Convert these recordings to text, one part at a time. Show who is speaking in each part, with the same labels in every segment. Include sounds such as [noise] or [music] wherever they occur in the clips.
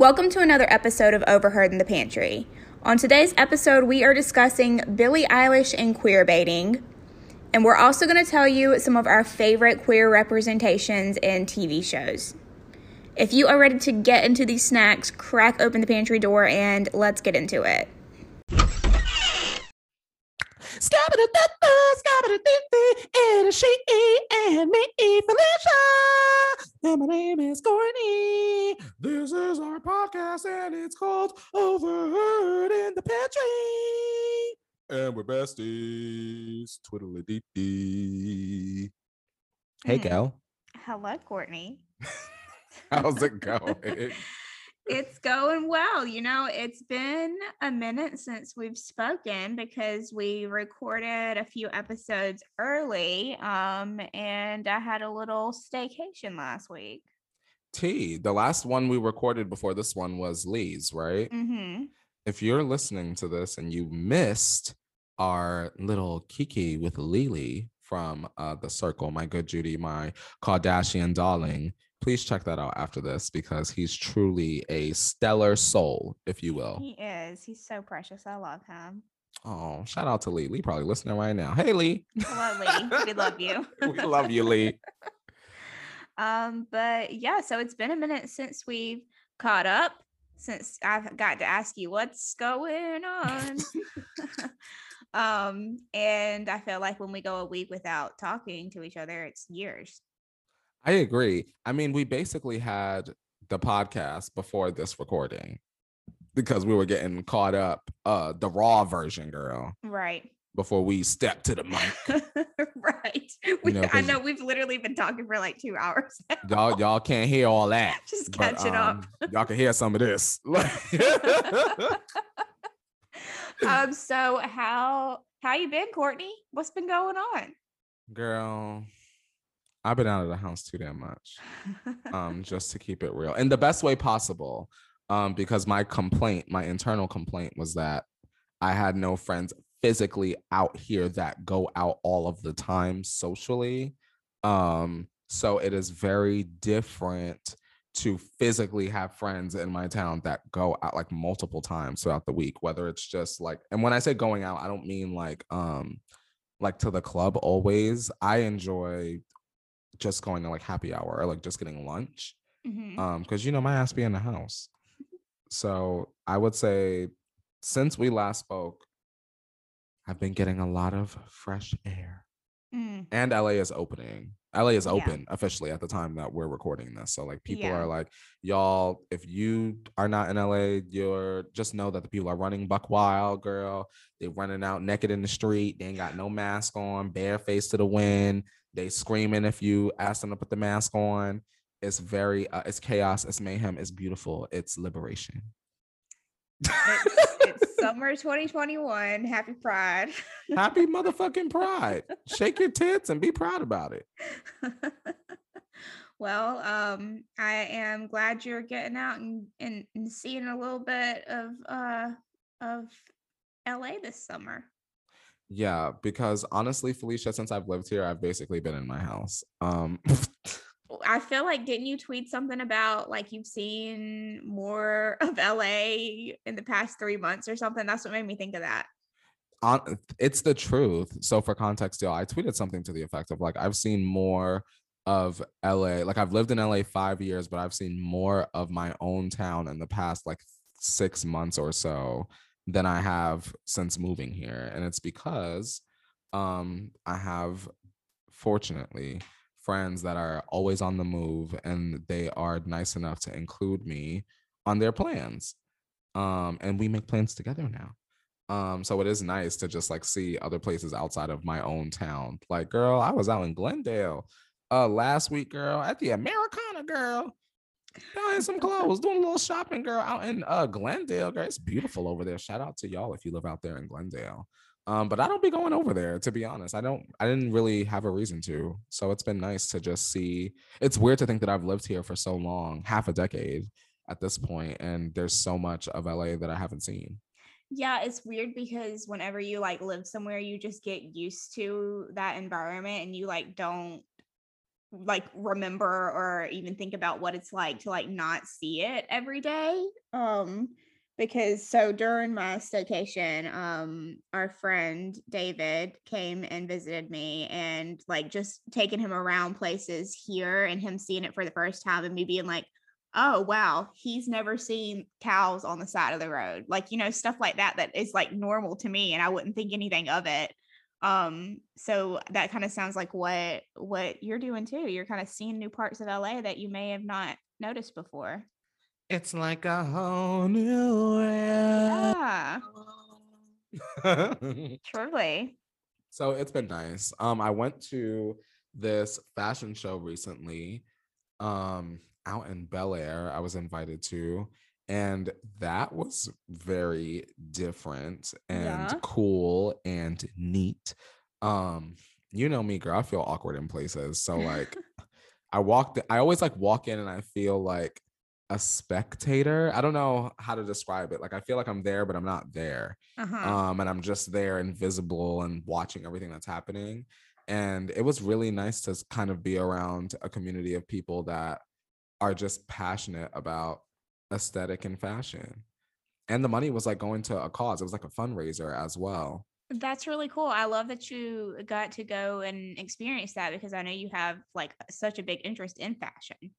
Speaker 1: Welcome to another episode of Overheard in the Pantry. On today's episode, we are discussing Billie Eilish and queer baiting, and we're also going to tell you some of our favorite queer representations in TV shows. If you are ready to get into these snacks, crack open the pantry door and let's get into it.
Speaker 2: And a she and me, Felicia. And my name is Courtney. This is our podcast, and it's called Overheard in the Pantry. And we're besties. Twiddly dee dee. Hey,
Speaker 1: Hmm.
Speaker 2: gal.
Speaker 1: Hello, Courtney.
Speaker 2: How's it going?
Speaker 1: It's going well. You know, it's been a minute since we've spoken because we recorded a few episodes early. Um, and I had a little staycation last week.
Speaker 2: T, the last one we recorded before this one was Lee's, right?
Speaker 1: Mm-hmm.
Speaker 2: if you're listening to this and you missed our little Kiki with Lily from uh, the Circle, my good Judy, my Kardashian darling, please check that out after this because he's truly a stellar soul, if you will.
Speaker 1: He is. He's so precious. I love him.
Speaker 2: Oh, shout out to Lee. Lee probably listening right now. Hey, Lee.
Speaker 1: Hello, Lee. We love you. [laughs]
Speaker 2: we love you, Lee. [laughs]
Speaker 1: Um, but yeah, so it's been a minute since we've caught up, since I've got to ask you what's going on. [laughs] um, and I feel like when we go a week without talking to each other, it's years.
Speaker 2: I agree. I mean, we basically had the podcast before this recording because we were getting caught up, uh, the raw version, girl.
Speaker 1: Right.
Speaker 2: before we step to the mic. [laughs]
Speaker 1: right. We,
Speaker 2: know,
Speaker 1: I know we've literally been talking for like two hours. [laughs]
Speaker 2: y'all, y'all can't hear all that.
Speaker 1: Just catching up.
Speaker 2: um, y'all can hear some of this. [laughs]
Speaker 1: um, so how how you been, Courtney? What's been going on?
Speaker 2: Girl, I've been out of the house too damn much. Um, [laughs] just to keep it real. In the best way possible. Um, because my complaint, my internal complaint was that I had no friends physically out here that go out all of the time socially. Um, so it is very different to physically have friends in my town that go out like multiple times throughout the week, whether it's just like, and when I say going out, I don't mean like, um, like to the club always. I enjoy just going to like happy hour or like just getting lunch.
Speaker 1: Mhm.
Speaker 2: Um, because you know my ass be in the house. So I would say since we last spoke, I've been getting a lot of fresh air.
Speaker 1: Mm,
Speaker 2: And LA is opening. LA is
Speaker 1: Yeah.
Speaker 2: open officially at the time that we're recording this. So like people
Speaker 1: Yeah.
Speaker 2: are like, y'all, if you are not in LA, you're just know that the people are running buck wild, girl. They're running out naked in the street. They ain't got no mask on, bare face to the wind. They screaming if you ask them to put the mask on. It's very uh, it's chaos, it's mayhem, it's beautiful, it's liberation.
Speaker 1: it's, it's [laughs] summer 2021. Happy Pride.
Speaker 2: Happy [laughs] motherfucking pride. Shake your tits and be proud about it. [laughs]
Speaker 1: well, um, I am glad you're getting out and, and, and seeing a little bit of uh of LA this summer.
Speaker 2: Yeah, because honestly, Felicia, since I've lived here, I've basically been in my house. Um
Speaker 1: I feel like didn't you tweet something about like you've seen more of LA in the past three months or something? That's what made me think of that.
Speaker 2: on, it's the truth. So for context, y'all, I tweeted something to the effect of like I've seen more of LA. Like I've lived in LA five years, but I've seen more of my own town in the past like six months or so than I have since moving here. And it's because um I have fortunately friends that are always on the move and they are nice enough to include me on their plans. Um and we make plans together now. Um, so it is nice to just like see other places outside of my own town. Like, girl, I was out in Glendale uh last week, girl, at the Americana, girl. Buying some clothes, doing a little shopping, girl, out in uh Glendale. Girl, it's beautiful over there. Shout out to y'all if you live out there in Glendale. Um, but I don't be going over there to be honest. I don't I didn't really have a reason to. So it's been nice to just see. It's weird to think that I've lived here for so long, half a decade at this point, and there's so much of LA that I haven't seen.
Speaker 1: Yeah, it's weird because whenever you like live somewhere, you just get used to that environment and you like don't like remember or even think about what it's like to like not see it every day. Um because so during my staycation, um our friend David came and visited me and like just taking him around places here and him seeing it for the first time and me being like, "Oh, wow, he's never seen cows on the side of the road." Like, you know, stuff like that that is like normal to me and I wouldn't think anything of it um so that kind of sounds like what what you're doing too. You're kind of seeing new parts of la that you may have not noticed before.
Speaker 2: It's like a whole new world.
Speaker 1: Yeah. [laughs] Truly.
Speaker 2: So it's been nice. Um i went to this fashion show recently um out in bel air i was invited to and that was very different and
Speaker 1: Yeah.
Speaker 2: cool and neat. Um you know me girl i feel awkward in places so like [laughs] i walked i always like walk in and i feel like a spectator. I don't know how to describe it like i feel like i'm there but i'm not there.
Speaker 1: Uh-huh.
Speaker 2: Um and i'm just there invisible and watching everything that's happening. And it was really nice to kind of be around a community of people that are just passionate about aesthetic and fashion and the money was like going to a cause it was like a fundraiser as well
Speaker 1: that's really cool i love that you got to go and experience that because i know you have like such a big interest in fashion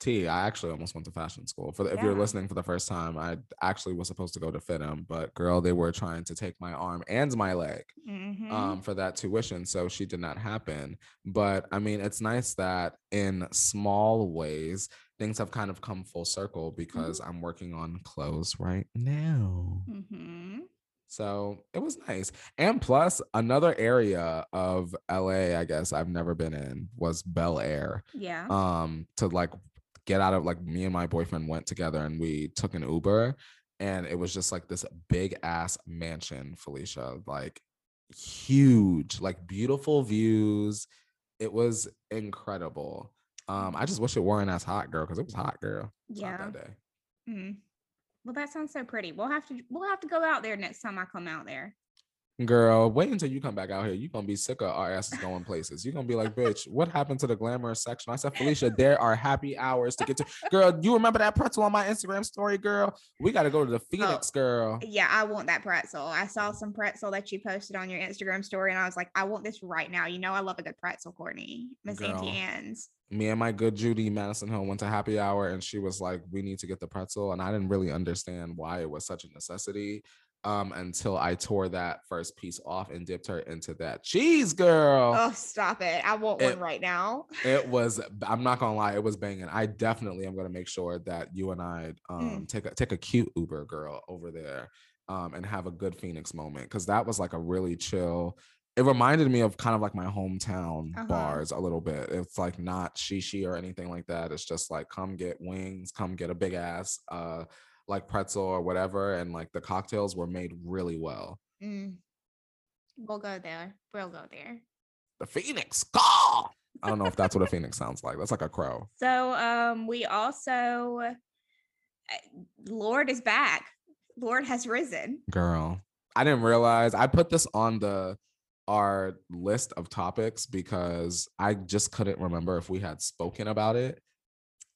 Speaker 2: T, I actually almost went to fashion school. For the, if you're listening for the first time, I actually was supposed to go to FIDM, but girl, they were trying to take my arm and my leg.
Speaker 1: Mhm.
Speaker 2: um, for that tuition. So she did not happen. But I mean, it's nice that in small ways, things have kind of come full circle because I'm working on clothes right now.
Speaker 1: Mhm.
Speaker 2: So it was nice. And plus, another area of LA, I guess I've never been in was Bel Air.
Speaker 1: yeah
Speaker 2: Um, to like get out of like me and my boyfriend went together and we took an Uber and it was just like this big ass mansion, Felicia. Like huge, like beautiful views. It was incredible. Um, I just wish it weren't as hot, girl, because it was hot, girl. Hot
Speaker 1: yeah
Speaker 2: that day.
Speaker 1: Mhm. well that sounds so pretty we'll have to we'll have to go out there next time i come out there
Speaker 2: Girl, wait until you come back out here. You're gonna be sick of our asses going places. You're gonna be like, bitch, what happened to the glamorous section? I said, Felicia, there are happy hours to get to. Girl, you remember that pretzel on my Instagram story, girl? We gotta go to the oh, Phoenix, girl.
Speaker 1: Yeah, I want that pretzel. I saw some pretzel that you posted on your Instagram story, and I was like, I want this right now. You know, I love a good pretzel, Courtney. Miss Auntie. Anne's.
Speaker 2: Me and my good Judy Madison Hill went to happy hour and she was like, We need to get the pretzel. And I didn't really understand why it was such a necessity um until I tore that first piece off and dipped her into that cheese, girl.
Speaker 1: Oh, stop it. I want
Speaker 2: It-
Speaker 1: one right now.
Speaker 2: it [laughs] was i'm not gonna lie it was banging i definitely am gonna make sure that you and i
Speaker 1: Mm.
Speaker 2: um take a take a cute uber girl over there um and have a good phoenix moment because that was like a really chill it reminded me of kind of like my hometown
Speaker 1: Uh-huh.
Speaker 2: bars a little bit it's like not shishi or anything like that it's just like come get wings come get a big ass uh like pretzel or whatever and like the cocktails were made really well
Speaker 1: Mm. We'll go there. We'll go there.
Speaker 2: the phoenix call i don't know if that's what a phoenix sounds like that's like a crow
Speaker 1: So, um, we also, uh, Lorde is back. Lorde has risen.
Speaker 2: Girl, I didn't realize I put this on the our list of topics because I just couldn't remember if we had spoken about it.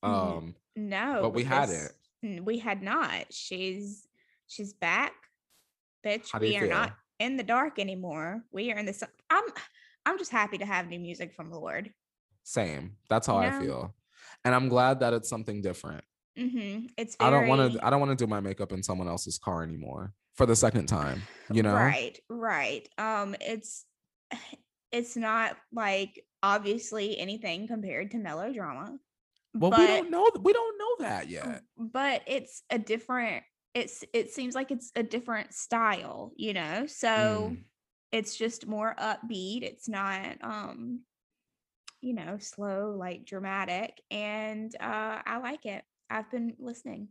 Speaker 2: Um,
Speaker 1: No,
Speaker 2: But we hadn't.
Speaker 1: We had not. She's she's back, bitch. We
Speaker 2: you
Speaker 1: are not in the dark anymore. We are in the sun. I'm I'm just happy to have new music from the Lorde.
Speaker 2: same. That's how I feel. And I'm glad that it's something different.
Speaker 1: hmm It's
Speaker 2: I don't want to I don't want to do my makeup in someone else's car anymore for the second time, you know?
Speaker 1: Right, right. Um, it's [sighs] it's not like obviously anything compared to melodrama.
Speaker 2: Well,
Speaker 1: but,
Speaker 2: we don't know we don't know that yet.
Speaker 1: But it's a different. It's it seems like it's a different style, you know. So
Speaker 2: Mm.
Speaker 1: it's just more upbeat. It's not um, you know, slow like dramatic, and uh, I like it. I've been listening.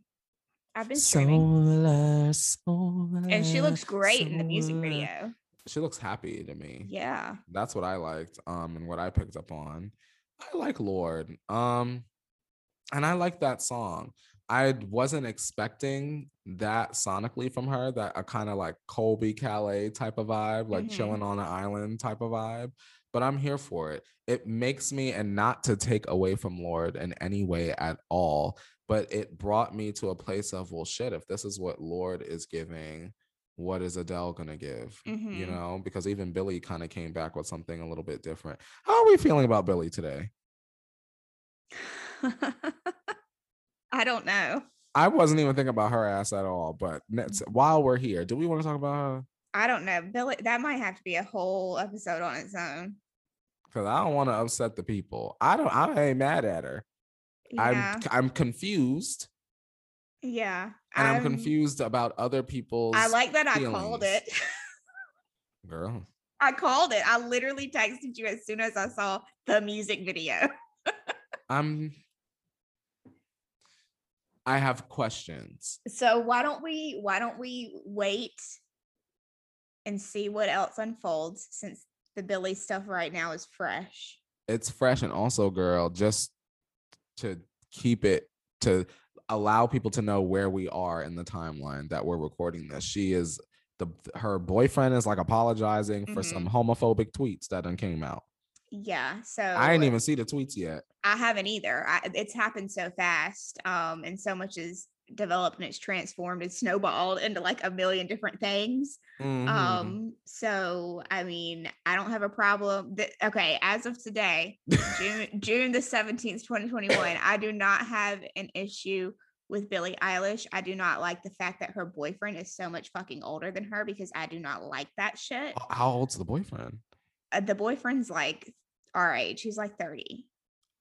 Speaker 1: I've been streaming,
Speaker 2: Solar, solar,
Speaker 1: and she looks great in the music video.
Speaker 2: She looks happy to me.
Speaker 1: Yeah.
Speaker 2: that's what I liked um and what I picked up on. I like Lorde. Um and I like that song. I wasn't expecting that sonically from her, that a kind of like Colbie Caillat type of vibe, like
Speaker 1: Mhm.
Speaker 2: chilling on an island type of vibe. but I'm here for it. It makes me, and not to take away from Lorde in any way at all, but it brought me to a place of, well, shit, if this is what Lorde is giving, what is Adele gonna give?
Speaker 1: Mhm.
Speaker 2: You know, because even Billie kind of came back with something a little bit different. How are we feeling about Billie today? [laughs]
Speaker 1: I don't know.
Speaker 2: I wasn't even thinking about her ass at all. But mm. next, while we're here, do we want to talk about her?
Speaker 1: I don't know. Billie, that might have to be a whole episode on its own.
Speaker 2: Because I don't want to upset the people. I don't. I ain't mad at her.
Speaker 1: Yeah.
Speaker 2: I'm I'm confused,
Speaker 1: yeah.
Speaker 2: and I'm,
Speaker 1: I'm-
Speaker 2: confused about other people's.
Speaker 1: I like that I called it. [laughs]
Speaker 2: girl.
Speaker 1: I called it. I literally texted you as soon as I saw the music video. [laughs]
Speaker 2: I'm. I have questions.
Speaker 1: So why don't we why don't we wait and see what else unfolds since the Billie stuff right now is fresh.
Speaker 2: It's fresh, and also, girl, just to keep it to allow people to know where we are in the timeline that we're recording this. She is the her boyfriend is like apologizing for some mm-hmm. homophobic tweets that done came out.
Speaker 1: Yeah. So
Speaker 2: I didn't even see the tweets yet.
Speaker 1: I haven't either. I, it's happened so fast, um, and so much is developed and it's transformed and snowballed into like a million different things.
Speaker 2: Mhm.
Speaker 1: Um, so I mean, I don't have a problem. That, okay, as of today, June [laughs] June the seventeenth, twenty twenty one, I do not have an issue with Billie Eilish. I do not like the fact that her boyfriend is so much fucking older than her because I do not like that shit.
Speaker 2: How old's the boyfriend?
Speaker 1: Uh, the boyfriend's like our age. He's like thirty.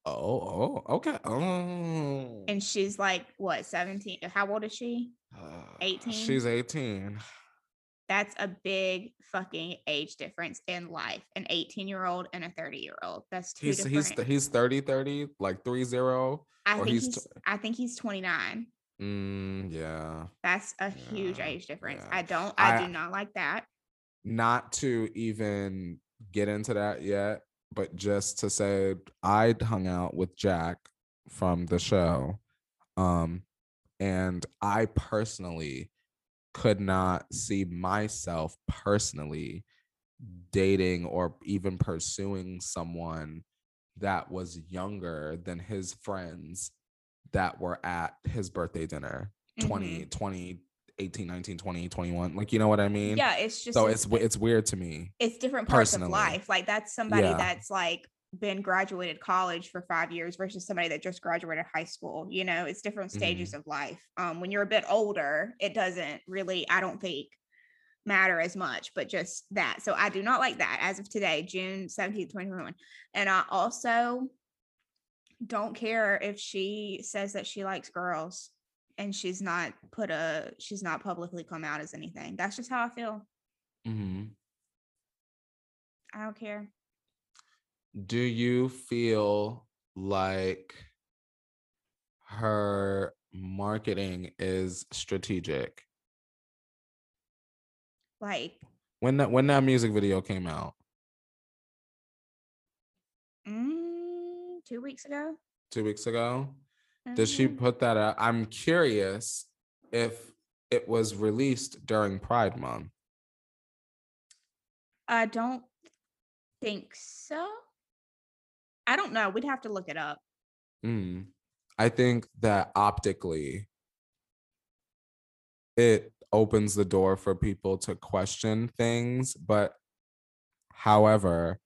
Speaker 2: Oh, oh, okay. Oh,
Speaker 1: and she's like what 17 how old is she
Speaker 2: Uh,
Speaker 1: 18?
Speaker 2: She's 18.
Speaker 1: that's a big fucking age difference in life an 18 year old and a 30 year old that's two
Speaker 2: He's he's
Speaker 1: different
Speaker 2: he's 30 30, like 3 0.
Speaker 1: i think
Speaker 2: he's
Speaker 1: he's, i think he's 29
Speaker 2: Mm, yeah.
Speaker 1: that's a huge age difference
Speaker 2: yeah.
Speaker 1: i don't i,
Speaker 2: I-
Speaker 1: do not like that
Speaker 2: Not to even get into that yet, but just to say I'd hung out with Jack from the show. Um, and I personally could not see myself personally dating or even pursuing someone that was younger than his friends that were at his birthday dinner 20 20 18 19 20 21 like you know what i mean
Speaker 1: yeah it's just
Speaker 2: so
Speaker 1: a-
Speaker 2: it's it's weird to me
Speaker 1: it's different parts
Speaker 2: personally.
Speaker 1: of life like that's somebody
Speaker 2: Yeah.
Speaker 1: that's like been graduated college for five years versus somebody that just graduated high school you know it's different stages
Speaker 2: Mm-hmm.
Speaker 1: of life um when you're a bit older it doesn't really i don't think matter as much but just that so i do not like that as of today june 17th 2021 and i also don't care if she says that she likes girls and she's not put a she's not publicly come out as anything. That's just how i feel.
Speaker 2: Hmm
Speaker 1: i don't care.
Speaker 2: Do you feel like her marketing is strategic?
Speaker 1: Like
Speaker 2: when that when that music video came out.
Speaker 1: Mm, two weeks ago.
Speaker 2: two weeks ago did she put that out i'm curious if it was released during pride month
Speaker 1: I don't think so. I don't know. We'd have to look it up.
Speaker 2: Mm. I think that optically, it opens the door for people to question things. But however,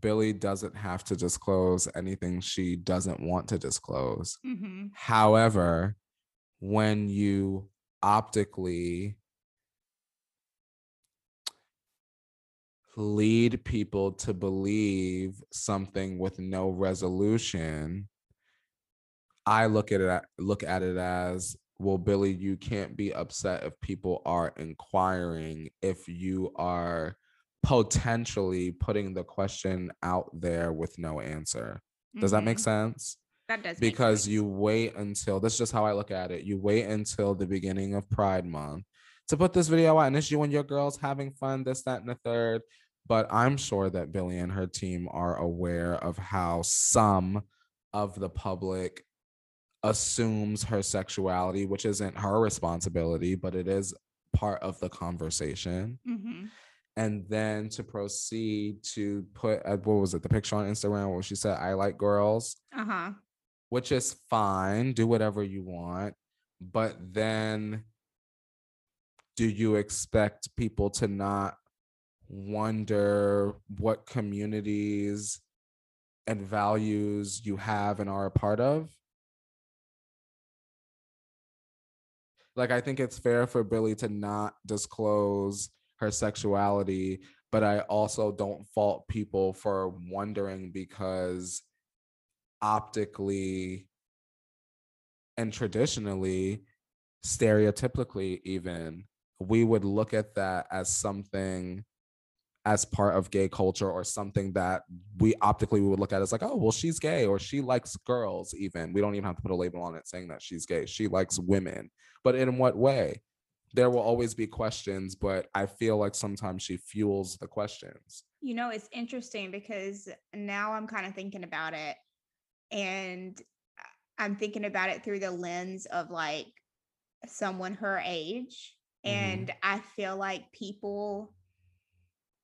Speaker 2: Billie doesn't have to disclose anything she doesn't want to disclose.
Speaker 1: Mm-hmm.
Speaker 2: However, when you optically lead people to believe something with no resolution, I look at it look at it as well, Billie, you can't be upset if people are inquiring if you are potentially putting the question out there with no answer. Does that make sense?
Speaker 1: Mm-hmm. That does make
Speaker 2: because
Speaker 1: sense.
Speaker 2: you wait until this is just how I look at it. You wait until the beginning of Pride Month to put this video out, and it's you and your girls having fun, this, that, and the third. But I'm sure that Billie and her team are aware of how some of the public assumes her sexuality, which isn't her responsibility, but it is part of the conversation.
Speaker 1: Mhm.
Speaker 2: And then to proceed to put uh, what was it the picture on Instagram where she said I like girls.
Speaker 1: Uh-huh.
Speaker 2: Which is fine, do whatever you want, but then do you expect people to not wonder what communities and values you have and are a part of? Like, I think it's fair for Billie to not disclose her sexuality, but I also don't fault people for wondering because optically and traditionally, stereotypically, even, we would look at that as something as part of gay culture or something that we optically we would look at as like, oh, well, she's gay or she likes girls, even. We don't even have to put a label on it saying that she's gay. She likes women. But in what way? There will always be questions, but I feel like sometimes she fuels the questions.
Speaker 1: You know, it's interesting because now I'm kind of thinking about it and I'm thinking about it through the lens of like someone her age. Mm-hmm. And I feel like people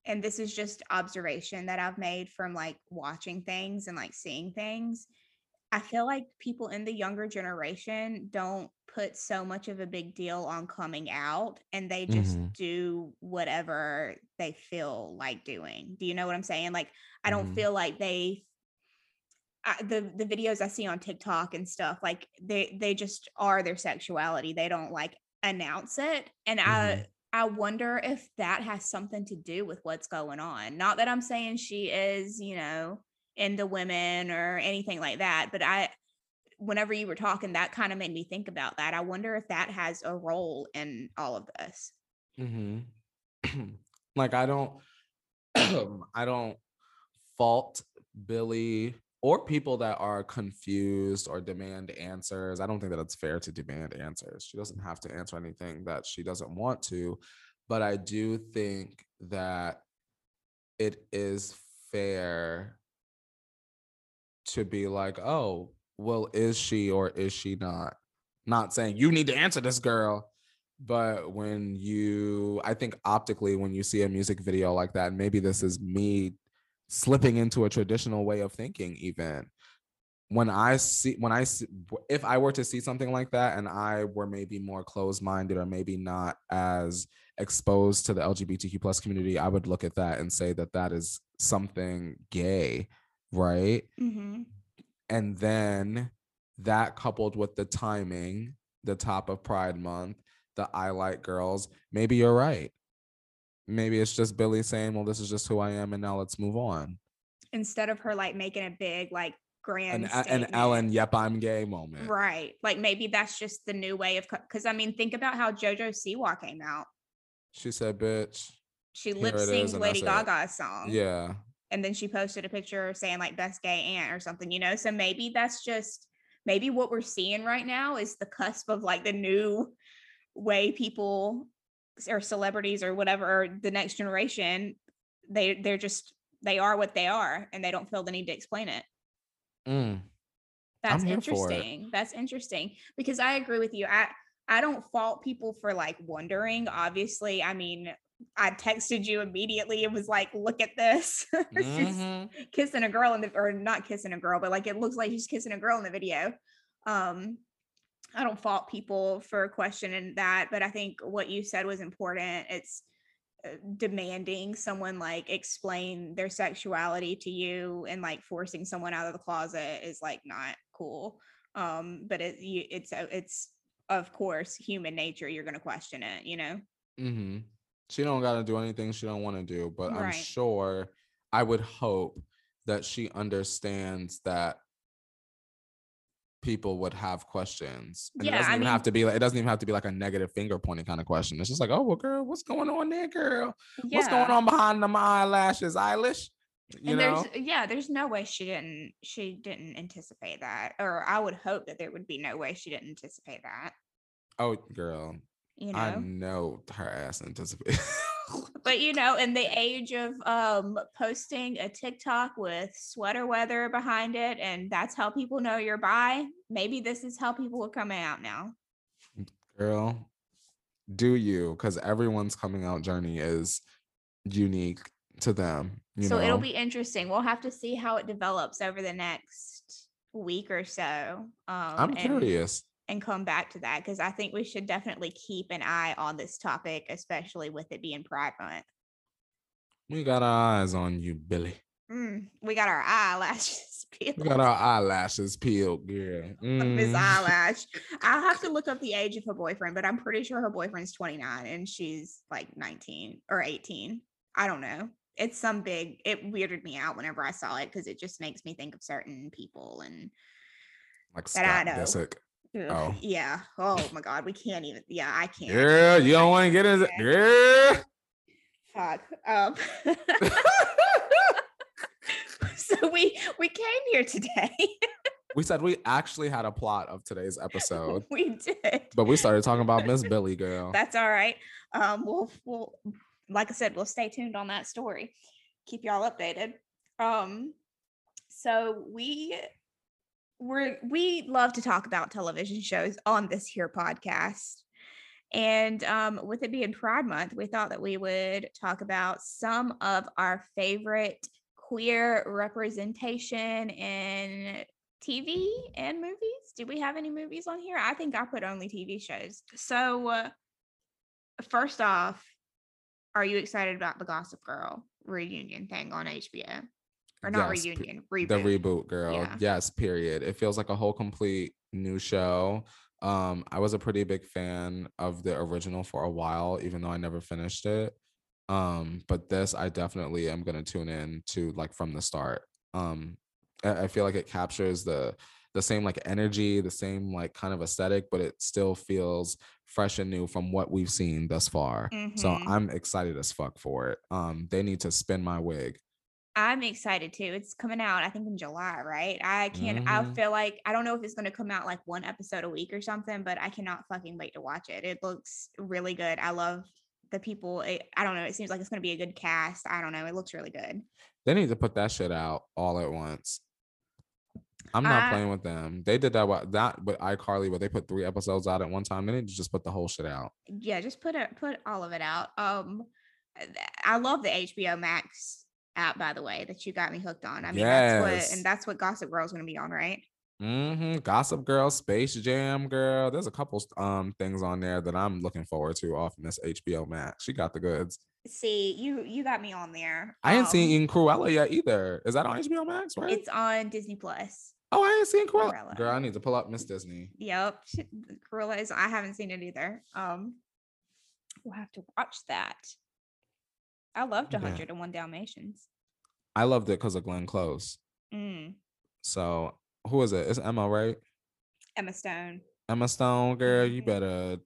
Speaker 1: and this is just observation that I've made from like watching things and like seeing things. I feel like people in the younger generation don't put so much of a big deal on coming out and they just mm-hmm. do whatever they feel like doing. Do you know what I'm saying? Like I don't mm-hmm. feel like they I, the the videos I see on TikTok and stuff like they they just are their sexuality. They don't like announce it and mm-hmm. I I wonder if that has something to do with what's going on. Not that I'm saying she is, you know, into women or anything like that, but I, whenever you were talking, that kind of made me think about that. I wonder if that has a role in all of this.
Speaker 2: Mm-hmm. [clears throat] like, I don't, [clears throat] I don't fault Billie or people that are confused or demand answers. I don't think that it's fair to demand answers. She doesn't have to answer anything that she doesn't want to. But I do think that it is fair to be like, oh, well, is she or is she not? Not saying you need to answer this girl. But when you, I think optically, when you see a music video like that, maybe this is me slipping into a traditional way of thinking even when i see when i see if i were to see something like that and i were maybe more closed minded or maybe not as exposed to the lgbtq plus community i would look at that and say that that is something gay right mm-hmm. and then that coupled with the timing the top of pride month the i like girls maybe you're right maybe it's just Billie saying, "Well, this is just who I am, and now let's move on."
Speaker 1: Instead of her like making a big like grand
Speaker 2: an, an Ellen, "Yep, I'm gay" moment,
Speaker 1: right? Like maybe that's just the new way of because I mean, think about how JoJo Siwa came out.
Speaker 2: She said, "Bitch."
Speaker 1: She lip syncs Lady Gaga's song.
Speaker 2: Yeah.
Speaker 1: And then she posted a picture saying like best gay aunt or something, you know. So maybe that's just maybe what we're seeing right now is the cusp of like the new way people or celebrities or whatever or the next generation they they're just they are what they are and they don't feel the need to explain it. Mm. that's interesting. That's interesting because i agree with you. I i don't fault people for like wondering obviously. I mean i texted you immediately it was like look at this [laughs] mm-hmm. kissing a girl in the or not kissing a girl but like it looks like she's kissing a girl in the video um I don't fault people for questioning that, but I think what you said was important. It's uh, demanding someone like explain their sexuality to you and like forcing someone out of the closet is like not cool. Um, but it it's uh, it's of course human nature. You're gonna question it, you know.
Speaker 2: Mm-hmm. She don't got to do anything she don't want to do, but right. I'm sure I would hope that she understands that people would have questions. And yeah, it doesn't I even mean, have to be like it doesn't even have to be like a negative finger pointing kind of question. It's just like, oh well, girl, what's going on there, girl? Yeah. What's going on behind them eyelashes, eyelash?
Speaker 1: You and know? there's yeah, there's no way she didn't she didn't anticipate that. Or I would hope that there would be no way she didn't anticipate that.
Speaker 2: Oh girl. You know, I know her ass anticipated. [laughs]
Speaker 1: but you know, in the age of um posting a TikTok with sweater weather behind it, and that's how people know you're bi, maybe this is how people are coming out now.
Speaker 2: Girl, do you? Because everyone's coming out journey is unique to them.
Speaker 1: so
Speaker 2: know?
Speaker 1: it'll be interesting. We'll have to see how it develops over the next week or so. Um,
Speaker 2: I'm curious.
Speaker 1: And come back to that because I think we should definitely keep an eye on this topic, especially with it being Pride Month.
Speaker 2: We got our eyes on you, Billie.
Speaker 1: Mm, we got our eyelashes [laughs] peeled.
Speaker 2: We got our eyelashes peeled, girl.
Speaker 1: Miss
Speaker 2: Mm. [laughs]
Speaker 1: Eyelash. I'll have to look up the age of her boyfriend, but I'm pretty sure her boyfriend's 29 and she's like 19 or 18. I don't know. It's some big, it weirded me out whenever I saw it because it just makes me think of certain people and
Speaker 2: Like
Speaker 1: that I
Speaker 2: Scott
Speaker 1: know.
Speaker 2: Disick. Oh.
Speaker 1: yeah. Oh my God. We can't even, yeah, I can't.
Speaker 2: Yeah, you don't want to get into yeah.
Speaker 1: Fuck. Um, [laughs] so we we came here today.
Speaker 2: We said we actually had a plot of today's episode,
Speaker 1: we did.
Speaker 2: but we started talking about Miss [laughs] Billie, girl.
Speaker 1: That's all right. Um, we'll we'll like I said, we'll stay tuned on that story. Keep y'all updated. Um, so we we're we love to talk about television shows on this here podcast. And um, with it being Pride Month, we thought that we would talk about some of our favorite queer representation in TV and movies. Do we have any movies on here? I think I put only TV shows. So, uh, first off, are you excited about the Gossip Girl reunion thing on HBO? Or not
Speaker 2: Yes,
Speaker 1: reunion, reboot.
Speaker 2: the reboot. girl.
Speaker 1: Yeah.
Speaker 2: yes period. It feels like a whole complete new show. Um i was a pretty big fan of the original for a while even though i never finished it. Um but this i definitely am going to tune in to like from the start. Um I, I feel like it captures the the same like energy the same like kind of aesthetic but it still feels fresh and new from what we've seen thus far. So
Speaker 1: Mhm.
Speaker 2: i'm excited as fuck for it. Um they need to spin my wig
Speaker 1: I'm excited too. It's coming out, I think, in July, right? I can't, I
Speaker 2: Mhm.
Speaker 1: feel like, I don't know if it's going to come out like one episode a week or something, but I cannot fucking wait to watch it. It looks really good. I love the people. It, I don't know. It seems like it's going to be a good cast. I don't know. It looks really good.
Speaker 2: They need to put that shit out all at once. I'm not
Speaker 1: I-
Speaker 2: playing with them. They did that with that with iCarly, where they put three episodes out at one time. They need to just put the whole shit out.
Speaker 1: Yeah, just put it, put all of it out. Um, I love the HBO Max app, by the way, that you got me hooked on. I mean, that's what, and that's what Gossip Girl is going to be on, right?
Speaker 2: hmm Gossip Girl, Space Jam Girl. There's a couple um things on there that I'm looking forward to off Miss HBO Max. She got the goods.
Speaker 1: See, you you got me on there.
Speaker 2: I ain't
Speaker 1: Um,
Speaker 2: seen Cruella yet either. Is that on HBO Max? Right?
Speaker 1: It's on Disney Plus.
Speaker 2: oh, I ain't seen Cruella.
Speaker 1: Cruella.
Speaker 2: Girl, I need to pull up Miss Disney.
Speaker 1: Yep, Cruella is. I haven't seen it either. Um, we'll have to watch that. I loved
Speaker 2: Yeah.
Speaker 1: 101 Dalmatians.
Speaker 2: I loved it because of Glenn Close.
Speaker 1: Mm,
Speaker 2: So who is it? It's Emma, right?
Speaker 1: Emma Stone.
Speaker 2: Emma Stone, girl, you
Speaker 1: Mhm.
Speaker 2: better,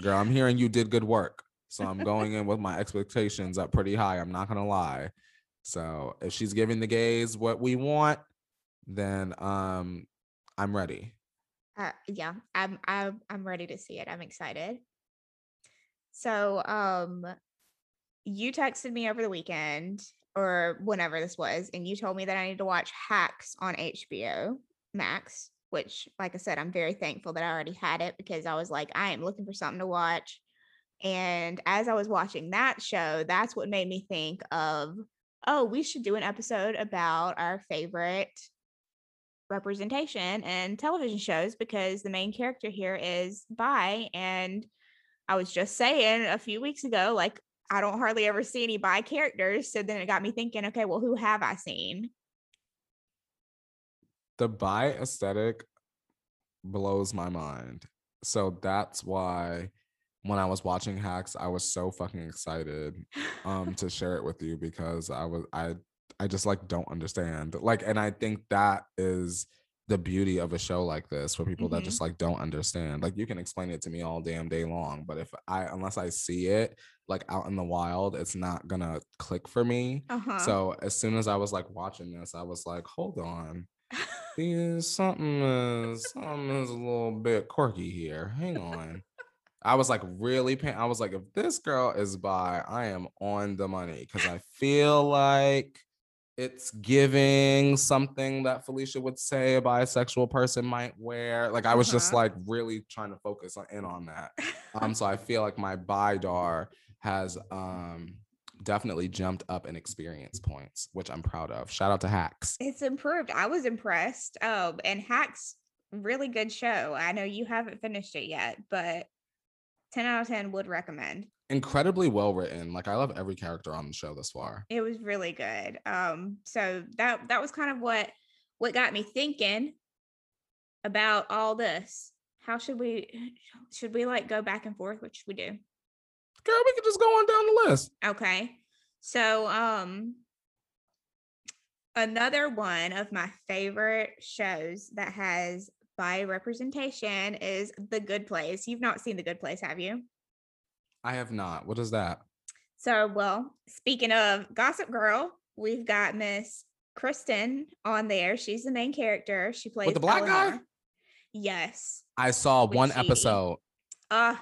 Speaker 2: girl. I'm hearing you did good work, so I'm going in with my expectations up pretty high. I'm not gonna lie. So if she's giving the gays what we want, then um, I'm ready.
Speaker 1: Uh, yeah, I'm I'm I'm ready to see it. I'm excited. So, um, you texted me over the weekend or whenever this was, and you told me that I need to watch Hacks on HBO Max, which, like I said, I'm very thankful that I already had it because I was like, I am looking for something to watch. And as I was watching that show, that's what made me think of, oh, we should do an episode about our favorite representation in television shows because the main character here is bi and i was just saying a few weeks ago like i don't hardly ever see any bi characters so then it got me thinking okay well who have i seen
Speaker 2: The bi aesthetic blows my mind. So that's why when I was watching Hacks, I was so fucking excited um to share it with you because I was I I just like don't understand. Like and I think that is the beauty of a show like this for people that
Speaker 1: Mhm.
Speaker 2: just like don't understand. Like you can explain it to me all damn day long, but if I unless I see it like out in the wild, it's not gonna click for me.
Speaker 1: uh-huh
Speaker 2: So as soon as I was like watching this, I was like, hold on. [laughs] There's something is something is a little bit quirky here. Hang on. I was like really paying. I was like, if this girl is bi, I am on the money because I feel like it's giving something that Felicia would say a bisexual person might wear. Like I was just
Speaker 1: Uh-huh.
Speaker 2: like really trying to focus on, in on that. Um, so I feel like my bidar has um definitely jumped up in experience points, which I'm proud of. Shout out to Hacks.
Speaker 1: It's improved. I was impressed. Oh, and Hacks, really good show. I know you haven't finished it yet, but 10 out of 10 would recommend.
Speaker 2: Incredibly well written. Like I love every character on the show thus far.
Speaker 1: It was really good. Um, so that that was kind of what what got me thinking about all this. How should we should we like go back and forth? What should we do?
Speaker 2: Girl, we could just go on down the list.
Speaker 1: Okay. So um another one of my favorite shows that has bi representation is The Good Place. You've not seen The Good Place, have you?
Speaker 2: I have not. What is that?
Speaker 1: So, well, speaking of Gossip Girl, we've got Miss Kristen on there. She's the main character. She plays
Speaker 2: With the black guy?
Speaker 1: Yes.
Speaker 2: I saw one
Speaker 1: she.
Speaker 2: episode
Speaker 1: Uh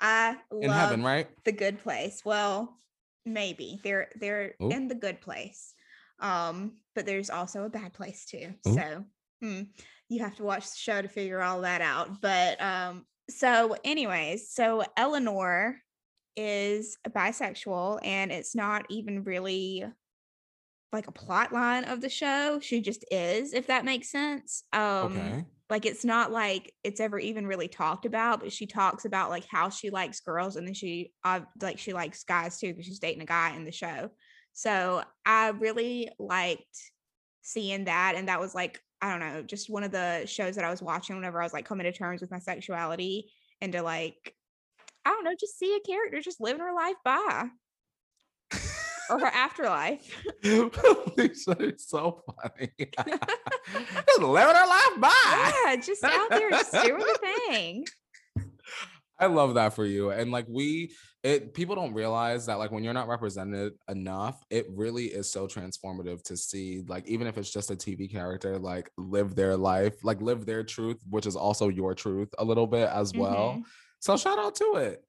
Speaker 1: I love
Speaker 2: in heaven, right?
Speaker 1: the good place. Well, maybe they're they're
Speaker 2: Ooh.
Speaker 1: in the good place. Um, but there's also a bad place too.
Speaker 2: Ooh.
Speaker 1: So hmm, you have to watch the show to figure all that out. But um, so anyways, so Eleanor is bisexual and it's not even really like a plot line of the show. She just is, if that makes sense. Um
Speaker 2: okay.
Speaker 1: Like it's not like it's ever even really talked about but she talks about like how she likes girls and then she uh, like she likes guys too because she's dating a guy in the show. So i really liked seeing that and that was like i don't know just one of the shows that i was watching whenever i was like coming to terms with my sexuality and to like i don't know just see a character just living her life bi or her afterlife [laughs]
Speaker 2: Lisa is so funny. [laughs] just living her life bi.
Speaker 1: yeah just out there just doing the thing
Speaker 2: I love that for you. And like we it people don't realize that like when you're not represented enough, it really is so transformative to see like even if it's just a TV character like live their life, like live their truth, which is also your truth a little bit as well.
Speaker 1: Mhm.
Speaker 2: So shout out to it.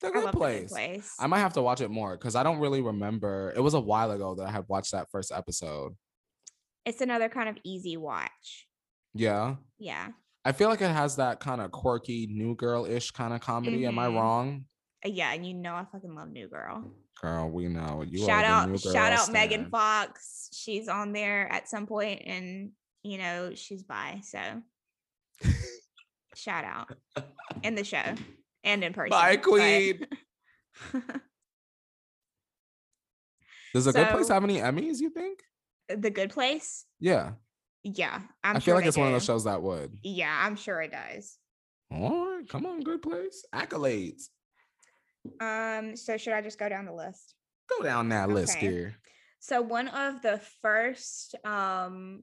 Speaker 2: The
Speaker 1: I
Speaker 2: good
Speaker 1: love the
Speaker 2: place.
Speaker 1: Good place.
Speaker 2: I might have to watch it more because I don't really remember. It was a while ago that I had watched that first episode.
Speaker 1: it's another kind of easy watch.
Speaker 2: Yeah.
Speaker 1: Yeah.
Speaker 2: I feel like it has that kind of quirky new girl ish kind of comedy. Am I
Speaker 1: Mhm.
Speaker 2: wrong?
Speaker 1: Uh, Yeah, and you know I fucking love New Girl.
Speaker 2: Girl, we know you.
Speaker 1: shout
Speaker 2: are the new
Speaker 1: out shout out Megan. Fox. She's on there at some point and you know she's bi so [laughs] shout out in the show and in person.
Speaker 2: Bye,
Speaker 1: but-
Speaker 2: queen. [laughs] Does a good place have any Emmys? You think?
Speaker 1: the good place?
Speaker 2: Yeah,
Speaker 1: Yeah. I'm
Speaker 2: i
Speaker 1: sure
Speaker 2: feel like it's one of those shows that would.
Speaker 1: Yeah, I'm sure it does.
Speaker 2: All right, come on, good place. Accolades.
Speaker 1: Um, so should I just go down the list?
Speaker 2: Go down that list
Speaker 1: Okay.
Speaker 2: here.
Speaker 1: So one of the first um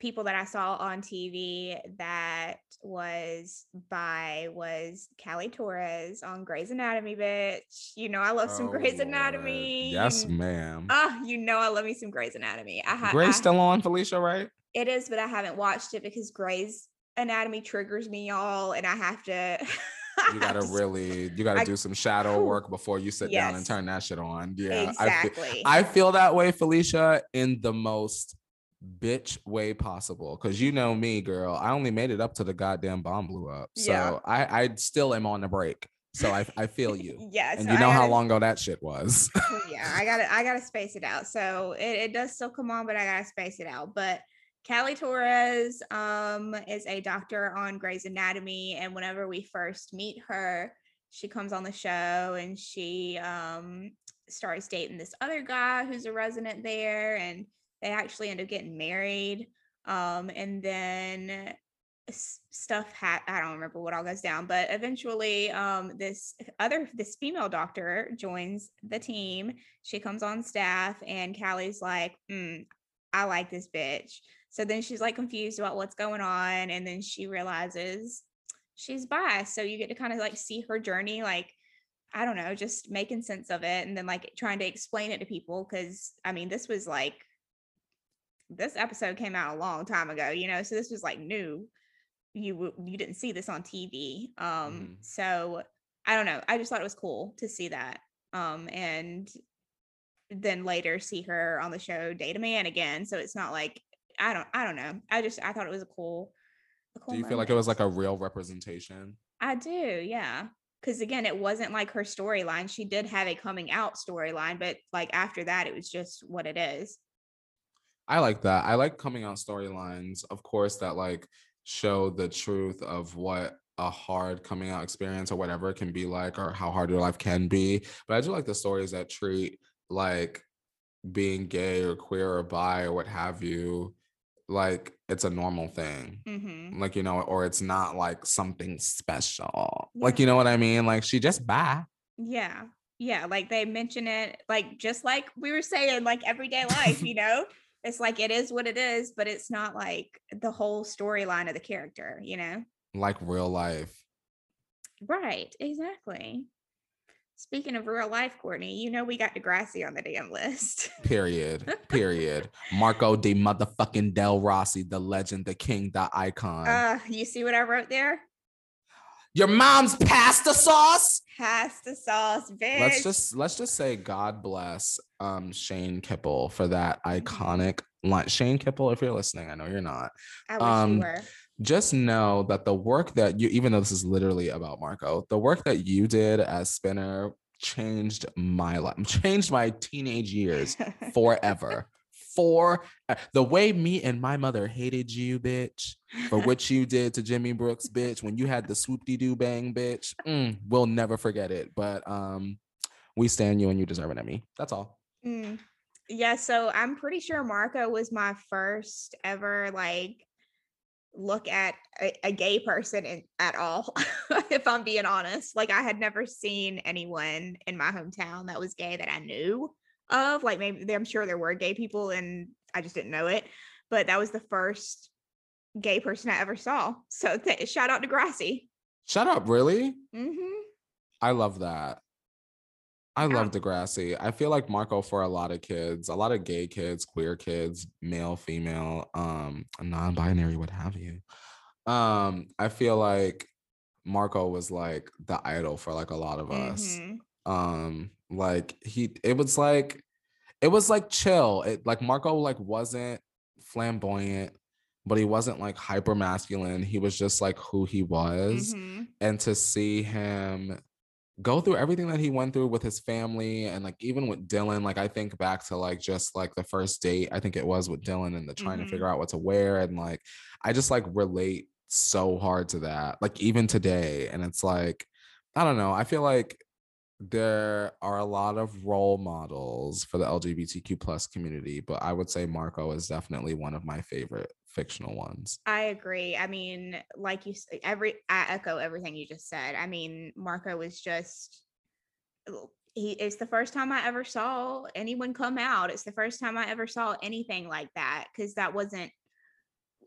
Speaker 1: people that I saw on TV that was bi was Callie Torres on Grey's Anatomy, bitch. You know I love some
Speaker 2: Oh,
Speaker 1: Grey's
Speaker 2: Lord.
Speaker 1: Anatomy.
Speaker 2: Yes, ma'am.
Speaker 1: ah, you know I love me some Grey's Anatomy. I ha-
Speaker 2: Grey's
Speaker 1: I-
Speaker 2: still on, Felicia, right?
Speaker 1: it is, but I haven't watched it because Grey's Anatomy triggers me, y'all, and I have to. [laughs]
Speaker 2: You gotta really, you gotta
Speaker 1: I-
Speaker 2: do some shadow work before you sit down and turn that shit on. Yeah, I feel,
Speaker 1: exactly.
Speaker 2: I feel that way, Felicia, in the most bitch way possible. Cause you know me, girl. I only made it up to the goddamn bomb blew up. So
Speaker 1: Yeah.
Speaker 2: I, I still am on the break. So I, I feel you. [laughs]
Speaker 1: yes,
Speaker 2: And
Speaker 1: so
Speaker 2: you know how
Speaker 1: gotta-
Speaker 2: long ago that shit was. [laughs]
Speaker 1: yeah, I gotta I gotta space it out. So it, it does still come on, but I gotta space it out. But Callie Torres um is a doctor on Grey's Anatomy, and whenever we first meet her, she comes on the show and she um starts dating this other guy who's a resident there, and they actually end up getting married. Um, and then stuff ha- I don't remember what all goes down, but eventually um this other this female doctor joins the team. She comes on staff and Callie's like, mm, I like this bitch. So then she's like confused about what's going on and then she realizes she's bi. So you get to kind of like see her journey like I don't know, just making sense of it and then like trying to explain it to people cuz I mean this was like this episode came out a long time ago, you know, so this was like new. You you didn't see this on TV. Um
Speaker 2: Mhm.
Speaker 1: so I don't know. I just thought it was cool to see that. Um and then later see her on the show date a man again. So it's not like I don't I don't know. I just I thought it was a cool a cool
Speaker 2: Do you feel like it was like a real representation?
Speaker 1: I do, yeah. because again, it wasn't like her storyline. She did have a coming out storyline, but like after that, it was just what it is.
Speaker 2: I like that. I like coming out storylines, of course, that like show the truth of what a hard coming out experience or whatever it can be like, or how hard your life can be. But I do like the stories that treat like being gay or queer or bi or what have you like it's a normal thing
Speaker 1: Mm-hmm.
Speaker 2: like you know or it's not like something special
Speaker 1: Yeah.
Speaker 2: like you know what i mean like she just bi
Speaker 1: Yeah. Yeah. Like they mention it, like just like we were saying, like everyday life, you know? It's like it is what it is, but it's not like the whole storyline of the character, you know?
Speaker 2: like real life
Speaker 1: Right. Exactly. Speaking of real life, Courtney, you know we got Degrassi on the damn list.
Speaker 2: period [laughs] period marco de motherfucking del rossi the legend the king the icon
Speaker 1: uh, you see what I wrote there?
Speaker 2: Your mom's pasta sauce
Speaker 1: Pasta sauce, bitch.
Speaker 2: let's just let's just say god bless um shane Kippel for that
Speaker 1: Mm-hmm.
Speaker 2: iconic line shane Kippel if you're listening i know you're not
Speaker 1: I wish
Speaker 2: um,
Speaker 1: you were.
Speaker 2: just know that the work that you even though this is literally about marco the work that you did as spinner changed my life [laughs] changed my teenage years [laughs] forever for the way me and my mother hated you bitch for [laughs] what you did to jimmy brooks bitch when you had the swoop-de-doo bang bitch mm, we'll never forget it but um we stand you and you deserve an emmy that's all
Speaker 1: Mm. Yeah, so I'm pretty sure Marco was my first ever like look at a, a gay person in, at all, [laughs] if I'm being honest. Like I had never seen anyone in my hometown that was gay that I knew of. Like maybe I'm sure there were gay people and I just didn't know it, but that was the first gay person I ever saw. So th- shout out to Grassy.
Speaker 2: shut up really
Speaker 1: Mm-hmm.
Speaker 2: I love that. I
Speaker 1: Yeah.
Speaker 2: love Degrassi. I feel like Marco for a lot of kids, a lot of gay kids, queer kids, male, female, um, non-binary, what have you. Um, I feel like Marco was like the idol for like a lot of us.
Speaker 1: Mhm.
Speaker 2: Um, like he it was like it was like chill. It like Marco like wasn't flamboyant, but he wasn't like hyper masculine. He was just like who he was
Speaker 1: Mhm.
Speaker 2: and to see him go through everything that he went through with his family and like even with Dylan like I think back to like just like the first date I think it was with Dylan and the trying
Speaker 1: Mhm.
Speaker 2: to figure out what to wear and like I just like relate so hard to that like even today and it's like I don't know I feel like there are a lot of role models for the LGBTQ plus community but I would say Marco is definitely one of my favorite fictional ones
Speaker 1: I agree. I mean, like you every I echo everything you just said. I mean, Marco was just he it's the first time I ever saw anyone come out. It's the first time I ever saw anything like that because that wasn't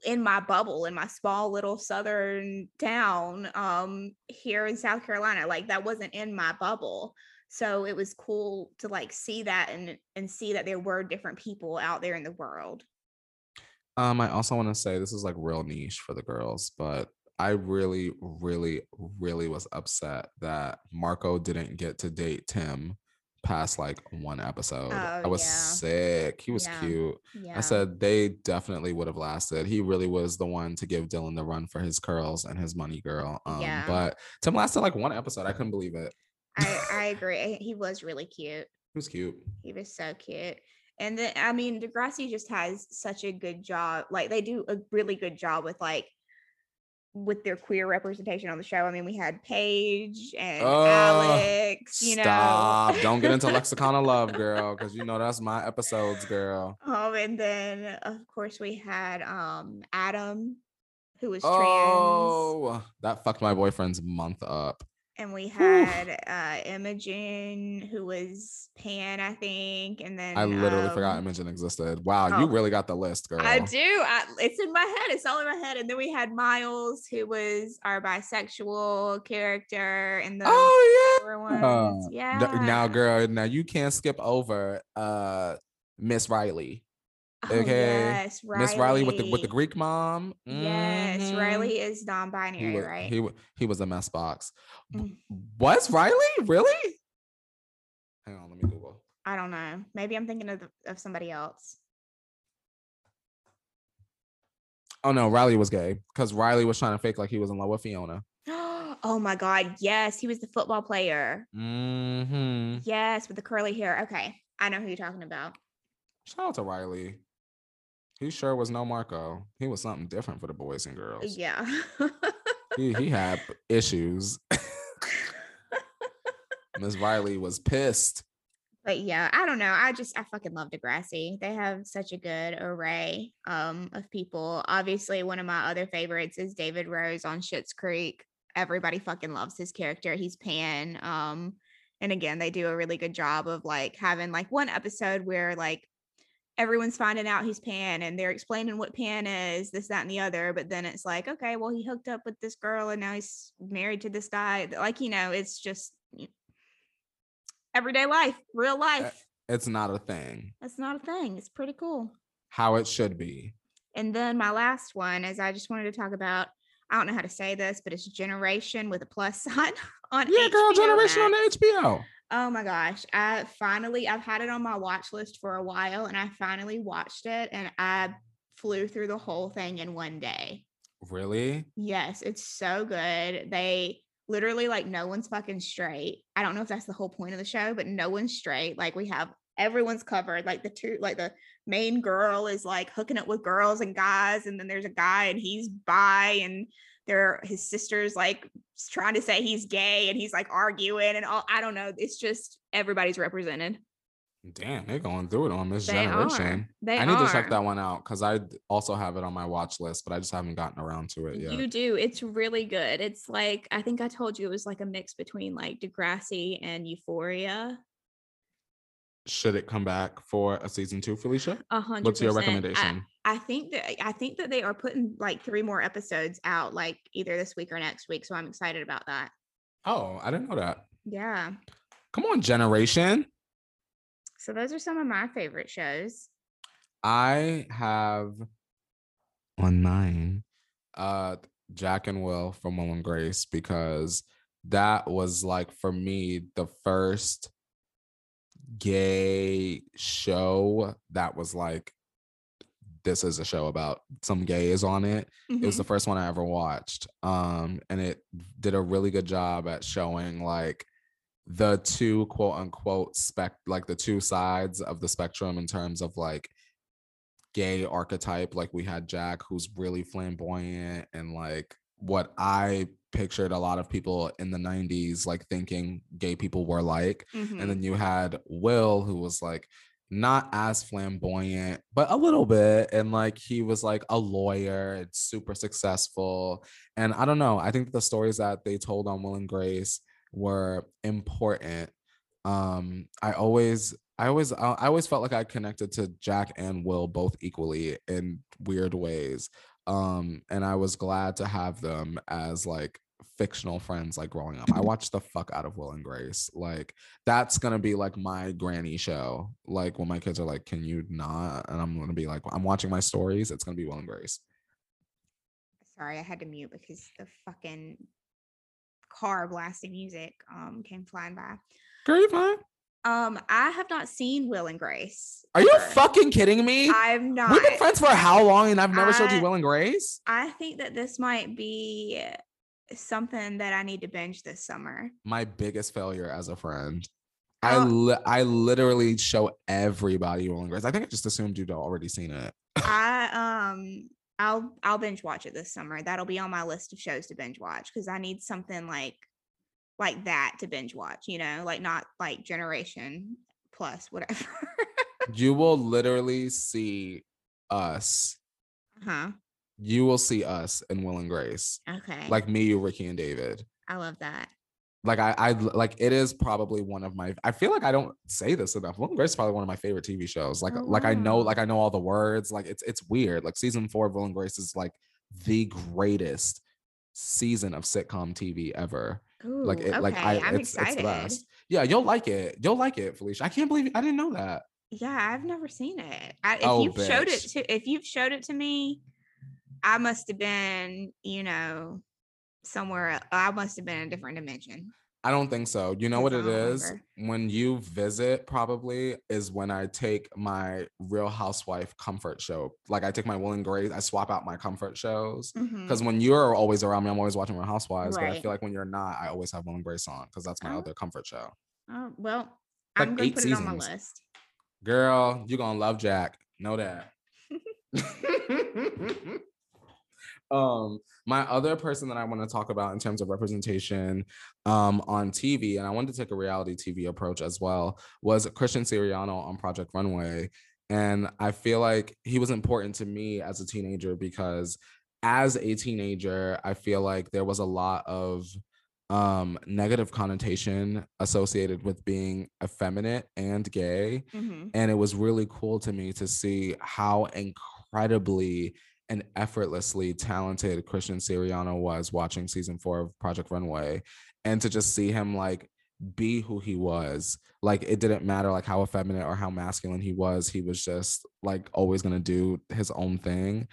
Speaker 1: in my bubble in my small little southern town um here in South Carolina. Like that wasn't in my bubble. So it was cool to like see that and and see that there were different people out there in the world.
Speaker 2: Um, I also want to say this is like real niche for the girls, but I really, really, really was upset that Marco didn't get to date Tim past like one episode. I
Speaker 1: Oh,
Speaker 2: was
Speaker 1: yeah.
Speaker 2: sick. He was
Speaker 1: Yeah.
Speaker 2: cute.
Speaker 1: Yeah.
Speaker 2: I said they definitely would have lasted. He really was the one to give Dylan the run for his curls and his money girl. Um,
Speaker 1: Yeah.
Speaker 2: but Tim lasted like one episode. I couldn't believe it.
Speaker 1: I, [laughs] I agree. He was really cute.
Speaker 2: He was cute.
Speaker 1: He was so cute. And then I mean Degrassi just has such a good job. Like they do a really good job with like with their queer representation on the show. I mean, we had Paige and
Speaker 2: Oh,
Speaker 1: Alex, you
Speaker 2: Stop.
Speaker 1: know.
Speaker 2: Don't get into [laughs] lexicon of love, girl, because you know that's my episodes, girl.
Speaker 1: Um, and then of course we had um Adam, who was trans,
Speaker 2: Oh, that fucked my boyfriend's month up.
Speaker 1: And we had uh Imogen, who was pan, I think, and then
Speaker 2: I literally forgot
Speaker 1: um,
Speaker 2: Imogen existed. Wow, you
Speaker 1: oh.
Speaker 2: really got the list, girl.
Speaker 1: I do. I, it's in my head. It's all in my head. And then we had Miles, who was our bisexual character, and the
Speaker 2: Oh yeah.
Speaker 1: Yeah.
Speaker 2: Now, girl, now you can't skip over uh Miss Riley.
Speaker 1: Oh,
Speaker 2: okay.
Speaker 1: Yes, Riley.
Speaker 2: Miss Riley with the with the Greek mom.
Speaker 1: Yes,
Speaker 2: Mhm.
Speaker 1: Riley is non-binary,
Speaker 2: was,
Speaker 1: right?
Speaker 2: he, he was a mess box.
Speaker 1: Mm.
Speaker 2: Was Riley? Really? Hang on, let me Google.
Speaker 1: I don't know. Maybe I'm thinking of of somebody else.
Speaker 2: Oh no, Riley was gay because Riley was trying to fake like he was in love with Fiona. [gasps]
Speaker 1: Oh my god, yes, he was the football player.
Speaker 2: Mm-hmm.
Speaker 1: Yes, with the curly hair. Okay, I know who you're talking about.
Speaker 2: Shout out to Riley. He sure was no Marco. He was something different for the boys and girls.
Speaker 1: Yeah.
Speaker 2: He, he had [laughs] issues. Miss Riley was pissed.
Speaker 1: But yeah, I don't know. I just I fucking love Degrassi. They have such a good array um of people. Obviously, one of my other favorites is David Rose on Schitt's Creek. Everybody fucking loves his character. He's Pan. Um, and again, they do a really good job of like having like one episode where like everyone's finding out he's Pan and they're explaining what Pan is, this, that, and the other. But then it's like, okay, well, he hooked up with this girl and now he's married to this guy. Like, you know, it's just everyday life, real eh, life.
Speaker 2: It's not a thing.
Speaker 1: it's not a thing. It's pretty cool.
Speaker 2: How it should be.
Speaker 1: And then my last one is I just wanted to talk about. I don't know how to say this, but it's Generation with a plus [laughs] sign on
Speaker 2: Yeah, girl,
Speaker 1: HBO
Speaker 2: Generation on
Speaker 1: Max.
Speaker 2: HBO.
Speaker 1: Oh my gosh. I finally I've had it on my watch list for a while and I finally watched it and I flew through the whole thing in one day.
Speaker 2: Really?
Speaker 1: Yes, it's so good. They literally like no one's fucking straight. I don't know if that's the whole point of the show, but no one's straight. Like we have everyone's covered. Like the two like the main girl is like hooking up with girls and guys and then there's a guy and he's bi and there his sister's like trying to say he's gay and he's like arguing and all I don't know. It's just everybody's represented.
Speaker 2: Damn, they're going through it on Miss
Speaker 1: They
Speaker 2: Generation.
Speaker 1: are. They
Speaker 2: I need to check that one out because I also have it on my watch list, but I just haven't gotten around to it yet.
Speaker 1: You do. It's really good. It's like I think I told you it was like a mix between like Degrassi and Euphoria.
Speaker 2: Should it come back for a season two, Felicia?
Speaker 1: A hundred.
Speaker 2: What's your
Speaker 1: percent. I-
Speaker 2: recommendation?
Speaker 1: I think that I think that they are putting like three more episodes out, like either this week or next week. So I'm excited about that.
Speaker 2: oh, I didn't know that.
Speaker 1: Yeah.
Speaker 2: Come on, Generation.
Speaker 1: So those are some of my favorite shows.
Speaker 2: I have on mine uh Jack and Will from Will and Grace because that was like for me the first gay show that was like this is a show about some gays on it. It was the first one I ever watched. Um, and it did a really good job at showing like the two quote unquote spec like the two sides of the spectrum in terms of like gay archetype. Like we had Jack who's really flamboyant and like what I pictured a lot of people in the 90s like thinking gay people were like.
Speaker 1: Mhm.
Speaker 2: And then you had Will, who was like not as flamboyant, but a little bit. And like he was like a lawyer and super successful. And I don't know. I think the stories that they told on Will and Grace were important. Um, I always I always I I always felt like I connected to Jack and Will both equally in weird ways. Um, and I was glad to have them as like fictional friends like growing up. I watched the fuck out of Will and Grace. Like that's gonna be like my granny show. Like when my kids are like, "Can you not?" and I'm gonna be like, "I'm watching my stories." It's gonna be Will and Grace.
Speaker 1: Sorry, I had to mute because the fucking car blasting music um came flying by.
Speaker 2: Girl, you fine?
Speaker 1: Um, I have not seen Will and Grace.
Speaker 2: Are you fucking kidding me?
Speaker 1: I've not.
Speaker 2: We've been friends for how long, and I've never showed you Will and Grace.
Speaker 1: I think that this might be something that I need to binge this summer.
Speaker 2: My biggest failure as a friend. I
Speaker 1: Oh.
Speaker 2: li- I literally show everybody and Grace. I think I just assumed you'd already seen it.
Speaker 1: I um I'll I'll binge watch it this summer. That'll be on my list of shows to binge watch because I need something like like that to binge watch, you know, like not like generation plus whatever. [laughs]
Speaker 2: you will literally see us.
Speaker 1: Uh huh.
Speaker 2: You will see us in Will and Grace.
Speaker 1: Okay.
Speaker 2: Like me, you, Ricky, and David.
Speaker 1: I love that.
Speaker 2: like I, I like it is probably one of my I feel like I don't say this enough. Will and Grace is probably one of my favorite TV shows. Like
Speaker 1: Oh,
Speaker 2: like I know
Speaker 1: oh.
Speaker 2: like I know all the words. Like it's it's weird. Like season four of Will and Grace is like the greatest season of sitcom TV ever.
Speaker 1: Ooh,
Speaker 2: Like it
Speaker 1: okay.
Speaker 2: like I
Speaker 1: I'm
Speaker 2: it's, it's
Speaker 1: excited.
Speaker 2: the best. Yeah, you'll like it. You'll like it, Felicia. I can't believe I didn't know that.
Speaker 1: Yeah, I've never seen it. I, if
Speaker 2: Oh,
Speaker 1: you've showed it to if you've showed it to me, I must have been, you know, somewhere. I must have been in a different dimension.
Speaker 2: I don't think so. You know what it is?
Speaker 1: remember.
Speaker 2: When you visit, probably is when I take my Real Housewife comfort show. Like I take my Will and Grace, I swap out my comfort shows.
Speaker 1: Mm-hmm.
Speaker 2: Because when you're always around me, I'm always watching Real Housewives. But I feel like when you're not, I always have Will and Grace on because that's my
Speaker 1: Oh.
Speaker 2: other comfort show.
Speaker 1: Oh, well,
Speaker 2: Like
Speaker 1: I'm going to put it on my
Speaker 2: seasons.
Speaker 1: list.
Speaker 2: Girl, you're gonna love Jack. Know that. [laughs] [laughs] um, my other person that I want to talk about in terms of representation um on TV, and I wanted to take a reality TV approach as well, was Christian Siriano on Project Runway. And I feel like he was important to me as a teenager because as a teenager, I feel like there was a lot of um negative connotation associated with being effeminate and gay
Speaker 1: Mhm.
Speaker 2: and it was really cool to me to see how incredibly and effortlessly talented Christian Siriano was watching season four of Project Runway and to just see him like be who he was. Like it didn't matter like how effeminate or how masculine he was, he was just like always gonna do his own thing.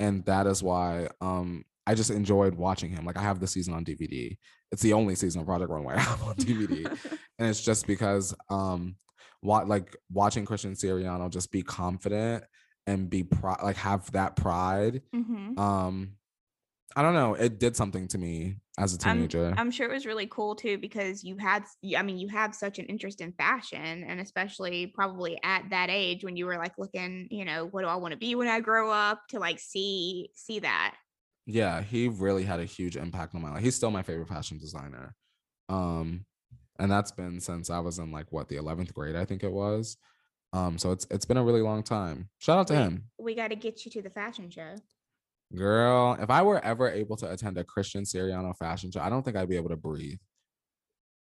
Speaker 2: And that is why um I just enjoyed watching him. Like I have the season on DVD. It's the only season of Project Runway [laughs] I have on DVD [laughs] and it's just because um what like watching Christian Siriano just be confident and be proud like have that pride
Speaker 1: Mhm.
Speaker 2: um I don't know it did something to me as a
Speaker 1: I'm-
Speaker 2: teenager
Speaker 1: I'm sure it was really cool too because you had, I mean, you have such an interest in fashion, and especially probably at that age when you were like looking, you know, what do I want to be when I grow up? To like see see that.
Speaker 2: yeah he really had a huge impact on my life he's still my favorite fashion designer um and that's been since I was in like what the 11th grade I think it was um so it's it's been a really long time shout out to
Speaker 1: We-
Speaker 2: him
Speaker 1: We got to get you to the fashion show.
Speaker 2: Girl, if I were ever able to attend a Christian Siriano fashion show, I don't think I'd be able to breathe.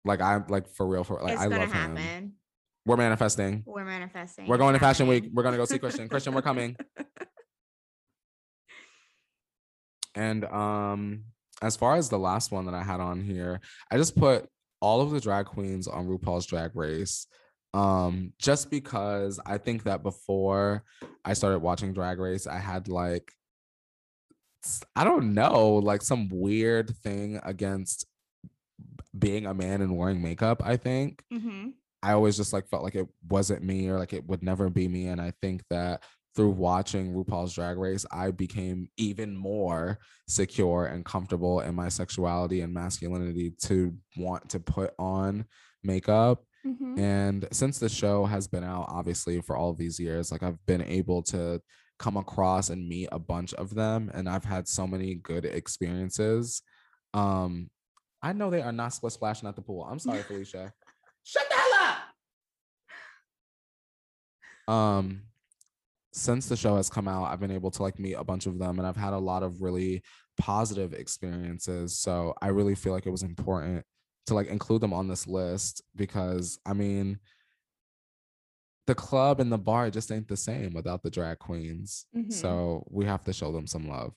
Speaker 2: Like I'm like for real, for like
Speaker 1: it's
Speaker 2: I love
Speaker 1: happen.
Speaker 2: him. We're manifesting.
Speaker 1: We're manifesting.
Speaker 2: We're
Speaker 1: It's
Speaker 2: going to Fashion Week. We're gonna go see Christian. Christian, we're coming. [laughs] And um, as far as the last one that I had on here, I just put all of the drag queens on RuPaul's Drag Race. Um, just because I think that before I started watching Drag Race, I had like i don't know, like some weird thing against being a man and wearing makeup, I think.
Speaker 1: Mhm.
Speaker 2: I always just like felt like it wasn't me or like it would never be me. And I think that through watching RuPaul's Drag Race, I became even more secure and comfortable in my sexuality and masculinity to want to put on makeup.
Speaker 1: Mhm.
Speaker 2: And since the show has been out, obviously, for all these years, like I've been able to come across and meet a bunch of them. And I've had so many good experiences. Um, I know they are not split splashing at the pool. I'm sorry, [laughs] Felicia. Shut the hell up. Um, since the show has come out, I've been able to like meet a bunch of them and I've had a lot of really positive experiences. So I really feel like it was important to like include them on this list because I mean the club and the bar just ain't the same without the drag queens.
Speaker 1: Mhm.
Speaker 2: So we have to show them some love.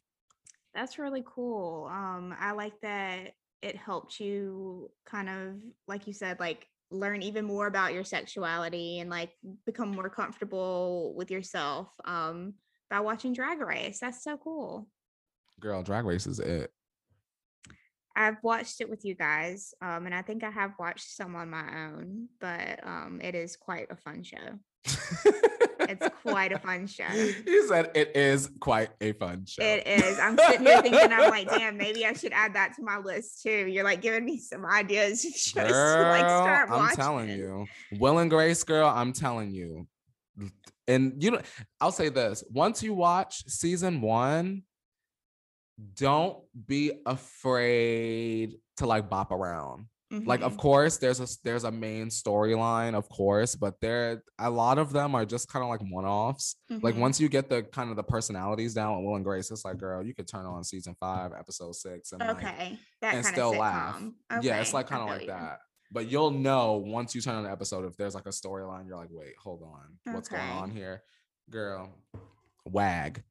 Speaker 1: That's really cool. Um, I like that it helped you kind of, like you said, like learn even more about your sexuality and like become more comfortable with yourself um, by watching Drag Race. That's so cool.
Speaker 2: Girl, drag race is it.
Speaker 1: I've watched it with you guys, um, and I think I have watched some on my own, but um, it is quite a fun show. It's quite a [laughs] fun show.
Speaker 2: You said it is quite a fun show.
Speaker 1: It is. I'm sitting here thinking, I'm like, damn, maybe I should add that to my list too. You're like giving me some ideas of [laughs] shows to like
Speaker 2: Girl,
Speaker 1: start
Speaker 2: I'm
Speaker 1: watching.
Speaker 2: telling you. Will and Grace, girl, I'm telling you. And you know, I'll say this once you watch season one, don't be afraid to like bop around. Like, of
Speaker 1: Mhm.
Speaker 2: course, there's a there's a main storyline, of course, but there a lot of them are just kind of like one-offs. Like
Speaker 1: Mhm.
Speaker 2: once you get the kind of the personalities down with Will and Grace, it's like, girl, you could turn on season five, episode six, and like
Speaker 1: okay, that
Speaker 2: and still laugh.
Speaker 1: sitcom.
Speaker 2: Yeah, it's like kind of like
Speaker 1: you.
Speaker 2: that. But you'll know once you turn on the episode if there's like a storyline. You're like, wait, hold on, what's going on here, girl? Wag.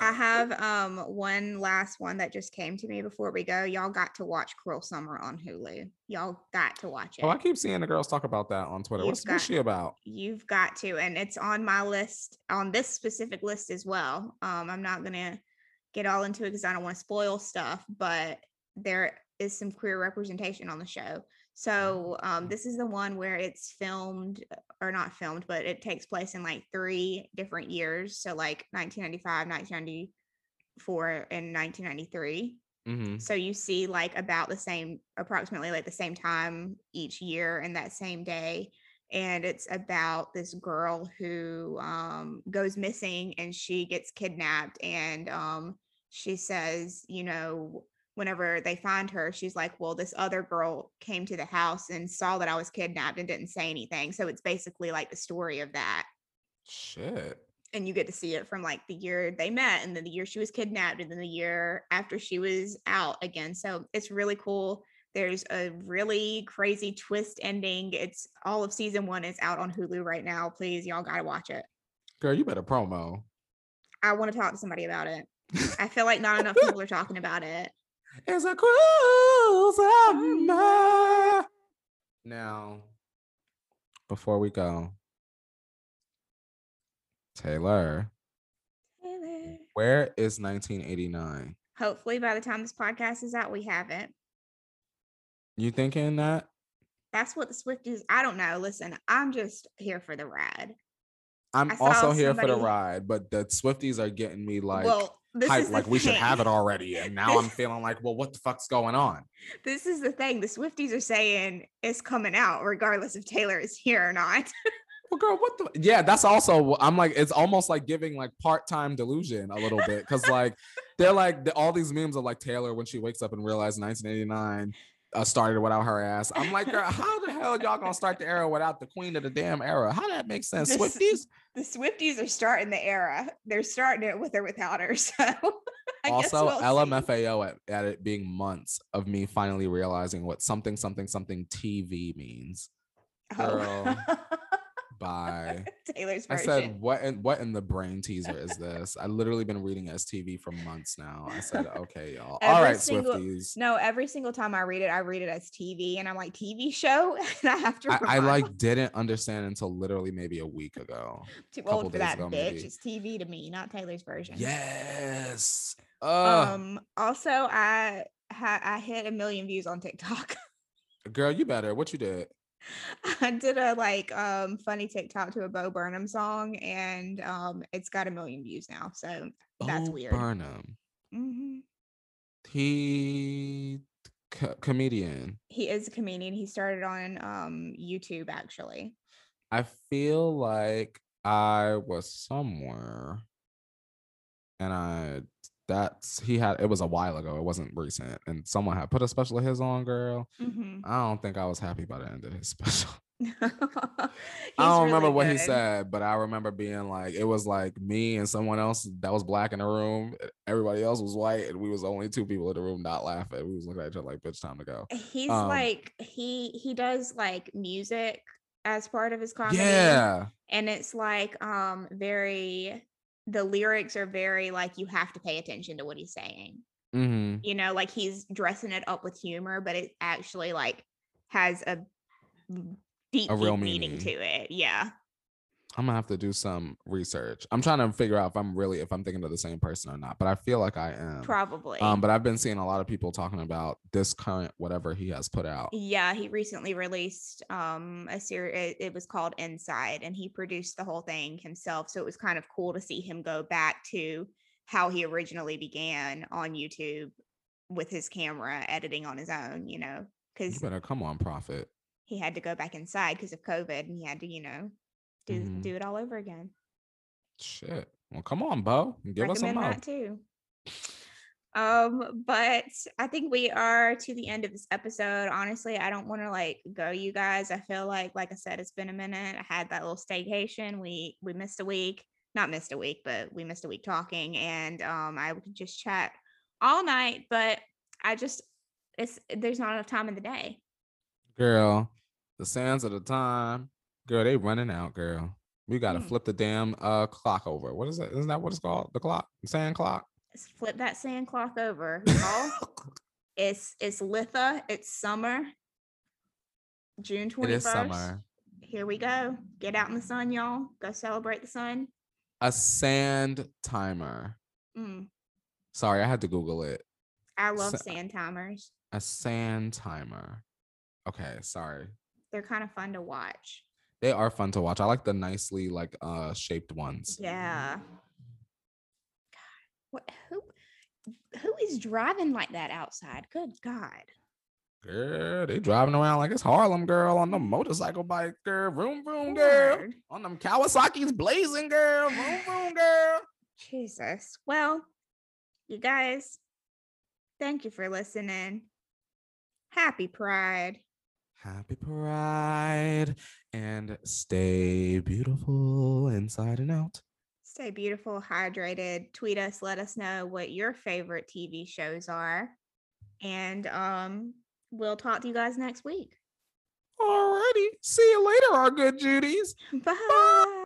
Speaker 1: I [laughs] have um one last one that just came to me before we go. Y'all got to watch Cruel Summer on Hulu. Y'all got to watch it.
Speaker 2: Oh, I keep seeing the girls talk about that on Twitter.
Speaker 1: You've
Speaker 2: What's, what's
Speaker 1: got-
Speaker 2: she about?
Speaker 1: You've got to, and it's on my list on this specific list as well. Um, I'm not gonna get all into it because I don't want to spoil stuff, but there is some queer representation on the show. So um, this is the one where it's filmed or not filmed, but it takes place in like three different years. So like 1995, 1994, and 1993.
Speaker 2: Mm-hmm.
Speaker 1: So you see like about the same, approximately like the same time each year and that same day. And it's about this girl who um, goes missing and she gets kidnapped. And um, she says, you know, whenever they find her, she's like, Well, this other girl came to the house and saw that I was kidnapped and didn't say anything. So it's basically like the story of that.
Speaker 2: Shit.
Speaker 1: And you get to see it from like the year they met and then the year she was kidnapped and then the year after she was out again. So it's really cool. There's a really crazy twist ending. It's all of season one is out on Hulu right now. Please, y'all gotta watch it.
Speaker 2: Girl, you better promo.
Speaker 1: I want to talk to somebody about it. [laughs] I feel like not enough people are talking about it.
Speaker 2: It's a summer. Now, before we go, Taylor,
Speaker 1: Taylor.
Speaker 2: where is 1989?
Speaker 1: Hopefully, by the time this podcast is out, we have it.
Speaker 2: You thinking that?
Speaker 1: That's what the Swifties. I don't know. Listen, I'm just here for the ride.
Speaker 2: I'm also here for the ride, but the Swifties are getting me like
Speaker 1: well, this
Speaker 2: hype,
Speaker 1: is
Speaker 2: like we should have it already. And now I'm feeling like, well, what the fuck's going on?
Speaker 1: This is the thing. The Swifties are saying it's coming out, regardless if Taylor is here or not. [laughs]
Speaker 2: Well, girl, what the? Yeah, that's also. I'm like, it's almost like giving like part-time delusion a little bit because like they're like the, all these memes of like Taylor when she wakes up and realizes 1989 uh, started without her ass. I'm like, girl, how the hell y'all gonna start the era without the queen of the damn era? How that makes sense?
Speaker 1: This-
Speaker 2: Swifties.
Speaker 1: the Swifties are starting the era. They're starting it with or without her. [laughs] So I guess
Speaker 2: also,
Speaker 1: we'll.
Speaker 2: LMFAO at, at it being months of me finally realizing what something something something TV means.
Speaker 1: Oh. [laughs]
Speaker 2: Bye. [laughs]
Speaker 1: Taylor's version.
Speaker 2: I said, what in what in the brain teaser is [laughs] this? I literally been reading STV for months now. I said, okay, y'all. All
Speaker 1: Every
Speaker 2: right,
Speaker 1: single-
Speaker 2: Swifties.
Speaker 1: no, every single time I read it, I read it as TV, and I'm like TV show, [laughs] and I have to.
Speaker 2: I, I like didn't understand until literally maybe a week ago.
Speaker 1: too old for that
Speaker 2: ago,
Speaker 1: bitch.
Speaker 2: maybe.
Speaker 1: It's TV to me, not Taylor's version.
Speaker 2: Yes. Uh,
Speaker 1: Um. Also, I ha- I hit a million views on TikTok.
Speaker 2: girl, you better. What you did? [laughs]
Speaker 1: I did a like um funny TikTok to a Bo Burnham song, and um it's got a million views now. So That's weird.
Speaker 2: Burnham.
Speaker 1: mhm.
Speaker 2: He co- comedian.
Speaker 1: he is a comedian. He started on um YouTube actually.
Speaker 2: I feel like I was somewhere and I that's he had it was a while ago. It wasn't recent. And someone had put a special of his on, girl.
Speaker 1: Mhm.
Speaker 2: I don't think I was happy by the end of his [laughs] special. [laughs] I don't remember
Speaker 1: really
Speaker 2: what he said, but I remember being like, it was like me and someone else that was black in the room. Everybody else was white, and we was the only two people in the room not laughing. We was looking at each other like, bitch, time to go.
Speaker 1: He's
Speaker 2: Um,
Speaker 1: like he he does like music as part of his comedy.
Speaker 2: Yeah.
Speaker 1: and it's like um very the lyrics are very like you have to pay attention to what he's saying.
Speaker 2: Hmm
Speaker 1: you know like he's dressing it up with humor but it actually like has a deep,
Speaker 2: A real
Speaker 1: deep meaning
Speaker 2: meaning.
Speaker 1: to it. Yeah
Speaker 2: I'm gonna have to do some research. I'm trying to figure out if I'm really if I'm thinking of the same person or not, but I feel like I am.
Speaker 1: probably
Speaker 2: Um, but I've been seeing a lot of people talking about this current whatever he has put out.
Speaker 1: yeah he recently released um a series it, it was called inside and he produced the whole thing himself so it was kind of cool to see him go back to how he originally began on youtube with his camera editing on his own you know
Speaker 2: You
Speaker 1: because
Speaker 2: better come on, Prophet.
Speaker 1: he had to go back inside because of covid and he had to you know do
Speaker 2: Mhm.
Speaker 1: do it all over again
Speaker 2: Shit. Well, come on, Bo. Give us some
Speaker 1: recommend
Speaker 2: more.
Speaker 1: that too um but i think we are to the end of this episode honestly i don't want to like go you guys i feel like like i said it's been a minute i had that little staycation we we missed a week not missed a week but we missed a week talking and um i could just chat all night but i just it's there's not enough time in the day
Speaker 2: Girl, the sands of the time. Girl, they running out, girl. We gotta
Speaker 1: Mm.
Speaker 2: flip the damn uh clock over. What is it? Isn't that what it's called? The clock? The sand clock?
Speaker 1: Let's flip that sand clock over [laughs] y'all it's it's litha it's summer june 21st
Speaker 2: it is summer.
Speaker 1: here we go. Get out in the sun, y'all. Go celebrate the sun.
Speaker 2: A sand timer.
Speaker 1: Mm,
Speaker 2: Sorry, I had to Google it.
Speaker 1: I love
Speaker 2: Sa-
Speaker 1: sand timers.
Speaker 2: A sand timer. Okay, sorry.
Speaker 1: They're kind of fun to watch.
Speaker 2: They are fun to watch. I like the nicely like uh shaped ones.
Speaker 1: Yeah. God, what who who is driving like that outside? Good God.
Speaker 2: Girl, they driving around like it's Harlem, girl, on the motorcycle bike, girl. Vroom, vroom, girl.
Speaker 1: Lord.
Speaker 2: On them Kawasaki's blazing, girl. Vroom, vroom, girl.
Speaker 1: Jesus. Well, you guys, thank you for listening. Happy Pride.
Speaker 2: Happy Pride and stay beautiful inside and out.
Speaker 1: Stay beautiful, hydrated. Tweet us, let us know what your favorite TV shows are. And um, we'll talk to you guys next week.
Speaker 2: Alrighty. See you later, our good Judies.
Speaker 1: Bye.